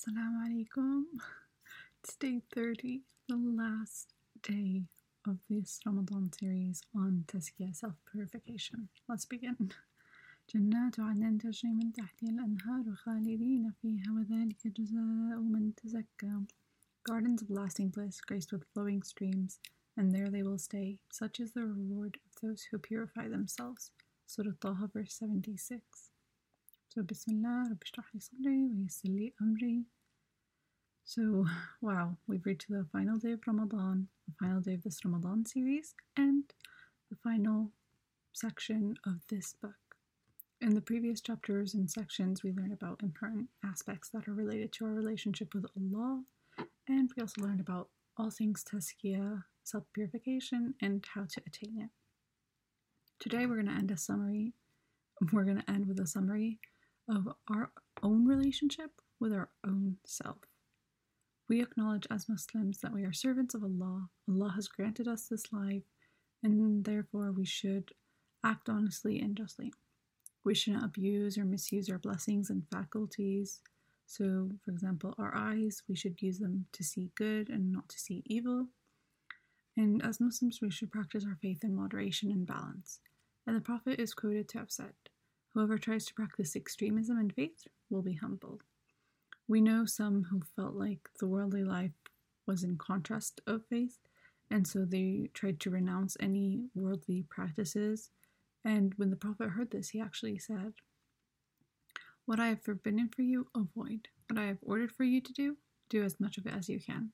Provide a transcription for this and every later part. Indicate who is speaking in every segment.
Speaker 1: Assalamu alaikum. It's day 30, the last day of this Ramadan series on Tazkiyah self purification. Let's begin. جنات عدن تجري من تحتها الأنهار خالدين فيها وذلك جزاء من تزكى Gardens of lasting bliss graced with flowing streams, and there they will stay. Such is the reward of those who purify themselves. Surah Taha verse 76. So Bismillah, Rabbi shrah sadri wa yassir amri. So, wow, we've reached the final day of Ramadan, the final day of this Ramadan series, and the final section of this book. In the previous chapters and sections, we learned about important aspects that are related to our relationship with Allah, and we also learned about all things tazkiyah, self purification, and how to attain it. Today, we're going to end a summary. We're going to end with a summary of our own relationship with our own self. We acknowledge as Muslims that we are servants of Allah. Allah has granted us this life, and therefore we should act honestly and justly. We shouldn't abuse or misuse our blessings and faculties. So, for example, our eyes, we should use them to see good and not to see evil. And as Muslims, we should practice our faith in moderation and balance. And the Prophet is quoted to have said, Whoever tries to practice extremism in faith will be humbled. We know some who felt like the worldly life was in contrast of faith, and so they tried to renounce any worldly practices. And when the Prophet heard this, he actually said, What I have forbidden for you, avoid. What I have ordered for you to do, do as much of it as you can.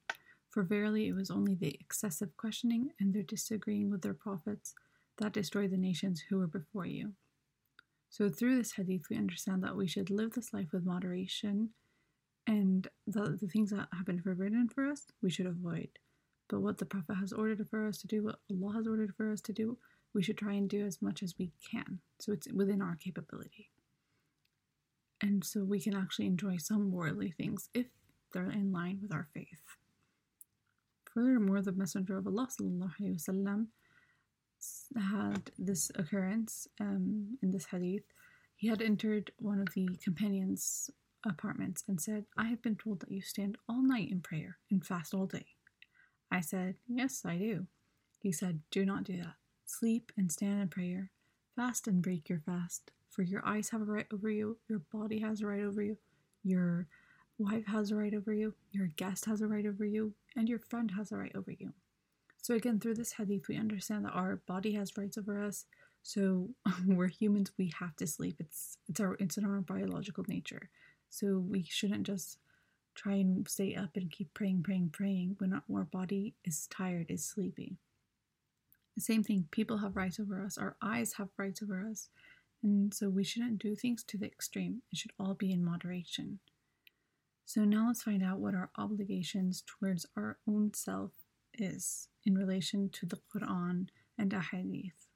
Speaker 1: For verily it was only the excessive questioning and their disagreeing with their prophets that destroyed the nations who were before you. So, through this hadith, we understand that we should live this life with moderation and the, the things that have been forbidden for us, we should avoid. But what the Prophet has ordered for us to do, what Allah has ordered for us to do, we should try and do as much as we can. So, it's within our capability. And so, we can actually enjoy some worldly things if they're in line with our faith. Furthermore, the Messenger of Allah وسلم, had this occurrence um, in this hadith. He had entered one of the companions' apartments and said, I have been told that you stand all night in prayer and fast all day. I said, Yes, I do. He said, Do not do that. Sleep and stand in prayer. Fast and break your fast. For your eyes have a right over you, your body has a right over you, your wife has a right over you, your guest has a right over you, and your friend has a right over you. So again, through this hadith, we understand that our body has rights over us. So we're humans; we have to sleep. It's it's our it's in our biological nature. So we shouldn't just try and stay up and keep praying, praying, praying when our body is tired, is sleepy. The same thing. People have rights over us. Our eyes have rights over us, and so we shouldn't do things to the extreme. It should all be in moderation. So now let's find out what our obligations towards our own self is in relation to the Quran and Ahadith.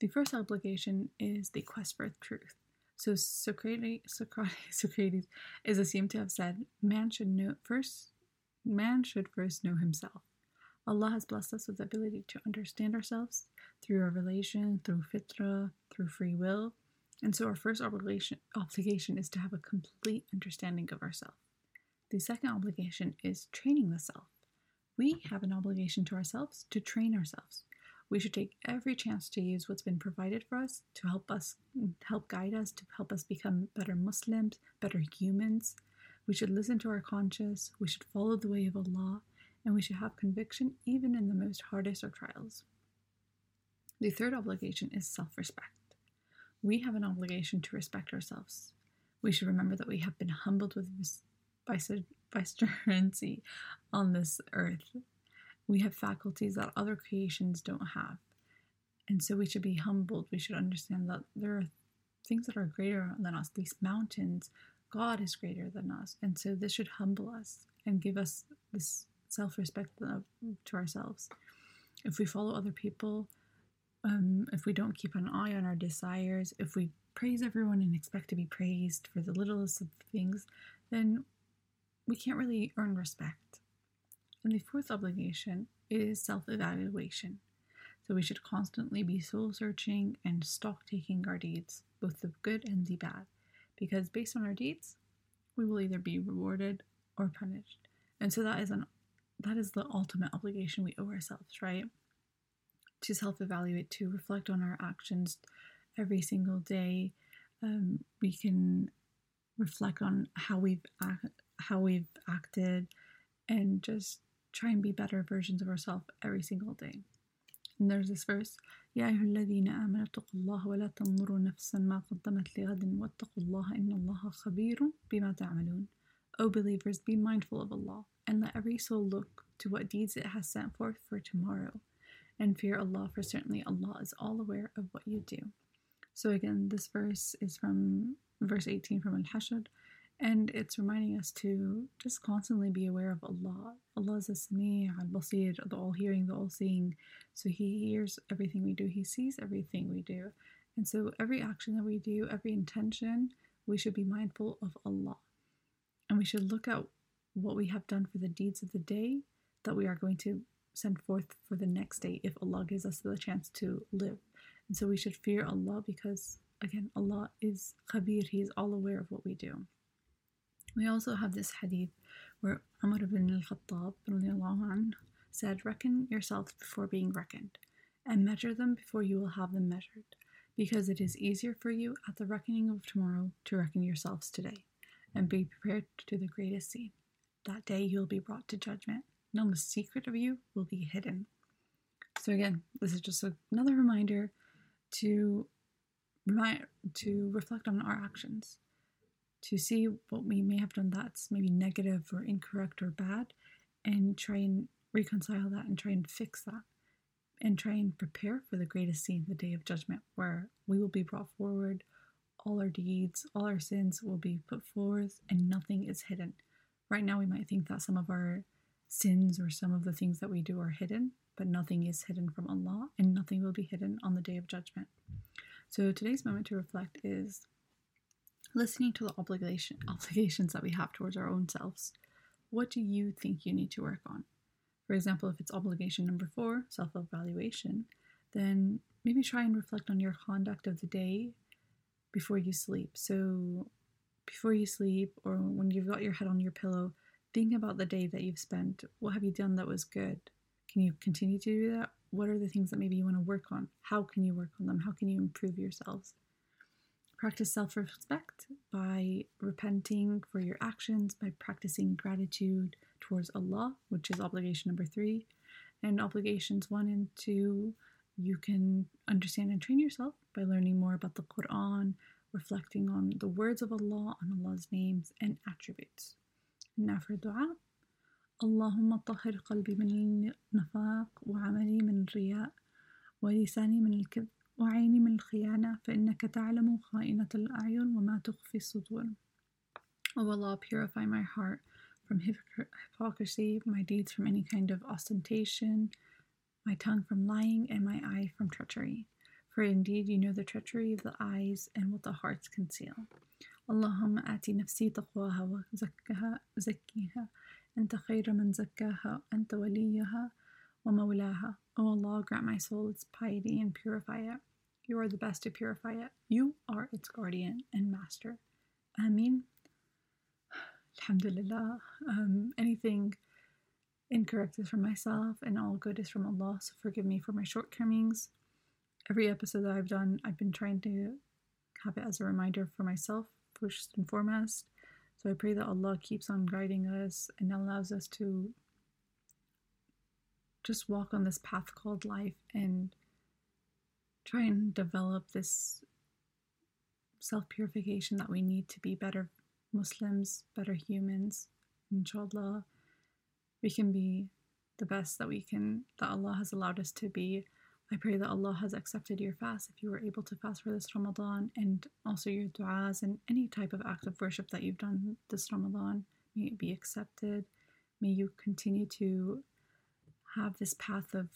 Speaker 1: The first obligation is the quest for truth. So Socrates, Socrates is assumed to have said, "Man should know first. Man should first know himself." Allah has blessed us with the ability to understand ourselves through revelation, through fitra, through free will, and so our first obligation obligation is to have a complete understanding of ourselves. The second obligation is training the self. We have an obligation to ourselves to train ourselves. We should take every chance to use what's been provided for us to help us, help guide us, to help us become better Muslims, better humans. We should listen to our conscience, we should follow the way of Allah, and we should have conviction even in the most hardest of trials. The third obligation is self respect. We have an obligation to respect ourselves. We should remember that we have been humbled with vicegerency on this earth. We have faculties that other creations don't have. And so we should be humbled. We should understand that there are things that are greater than us, these mountains. God is greater than us. And so this should humble us and give us this self respect to ourselves. If we follow other people, um, if we don't keep an eye on our desires, if we praise everyone and expect to be praised for the littlest of things, then we can't really earn respect. And the fourth obligation is self evaluation. So we should constantly be soul searching and stock taking our deeds, both the good and the bad, because based on our deeds, we will either be rewarded or punished. And so that is an that is the ultimate obligation we owe ourselves, right? To self-evaluate, to reflect on our actions every single day. Um, we can reflect on how we've act, how we've acted and just try and be better versions of ourselves every single day. And there's this verse يا أيها الذين آمنوا اتقوا الله ولا تنظروا نفسا ما قدمت لغد واتقوا الله إن الله خبير بما تعملون O believers, be mindful of Allah, and let every soul look to what deeds it has sent forth for tomorrow, and fear Allah, for certainly Allah is all aware of what you do. So again, this verse is from verse 18 from Al-Hashr and it's reminding us to just constantly be aware of Allah. Allah is Sami' al-Basir, the all-hearing, the all-seeing. So He hears everything we do. He sees everything we do. And so every action that we do, every intention, we should be mindful of Allah. And we should look at what we have done for the deeds of the day that we are going to send forth for the next day if Allah gives us the chance to live. And so we should fear Allah because, again, Allah is Khabir, He is all aware of what we do. We also have this hadith where Umar ibn al-Khattab said, Reckon yourselves before being reckoned, and measure them before you will have them measured, because it is easier for you at the reckoning of tomorrow to reckon yourselves today, and be prepared to the greatest scene. That day you will be brought to judgment. None the secret of you will be hidden. So again, this is just another reminder to remind to reflect on our actions to see what we may have done that's maybe negative or incorrect or bad and try and reconcile that and try and fix that and try and prepare for the greatest scene, the day of judgment, where we will be brought forward, all our deeds, all our sins will be put forth, and nothing is hidden. Right now, we might think that some of our sins or some of the things that we do are hidden, but nothing is hidden from Allah, and nothing will be hidden on the day of judgment. So, today's moment to reflect is listening to the obligation obligations that we have towards our own selves. What do you think you need to work on? For example, if it's obligation number four, self evaluation, then maybe try and reflect on your conduct of the day before you sleep. So, before you sleep, or when you've got your head on your pillow, think about the day that you've spent. What have you done that was good? Can you continue to do that? What are the things that maybe you want to work on? How can you work on them? How can you improve yourselves? Practice self respect by repenting for your actions, by practicing gratitude towards Allah, which is obligation number three. And obligations one and two, you can understand and train yourself by learning more about the Quran, reflecting on the words of Allah, on Allah's names and attributes. Now for dua. اللهم طهر قلبي من النفاق وعملي من الرياء ولساني من الكذب وعيني من الخيانة فإنك تعلم خائنة الأعين وما تخفي الصدور. O Allah, purify my heart from hypocrisy, my deeds from any kind of ostentation, my tongue from lying, and my eye from treachery. For indeed you know the treachery of the eyes and what the hearts conceal. اللهم آتي نفسي تقواها وزكها زكيها أنت خير من زكاها أنت وليها ومولاها O Allah, grant my soul its piety and purify it. You are the best to purify it. You are its guardian and master. Ameen. Alhamdulillah. Um, anything incorrect is from myself, and all good is from Allah. So forgive me for my shortcomings. Every episode that I've done, I've been trying to have it as a reminder for myself, first and foremost. So I pray that Allah keeps on guiding us and allows us to just walk on this path called life and try and develop this self purification that we need to be better Muslims, better humans. Inshallah, we can be the best that we can, that Allah has allowed us to be. I pray that Allah has accepted your fast if you were able to fast for this Ramadan and also your du'as and any type of act of worship that you've done this Ramadan. May it be accepted. May you continue to have this path of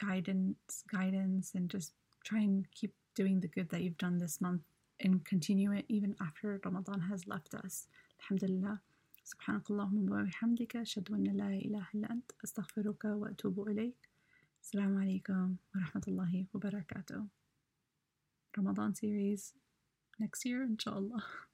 Speaker 1: guidance, guidance, and just try and keep doing the good that you've done this month and continue it even after Ramadan has left us. Alhamdulillah. سبحانك اللهم وبحمدك أشهد أن لا إله إلا أنت أستغفرك وأتوب إليك السلام عليكم ورحمة الله وبركاته Ramadan series next year inshallah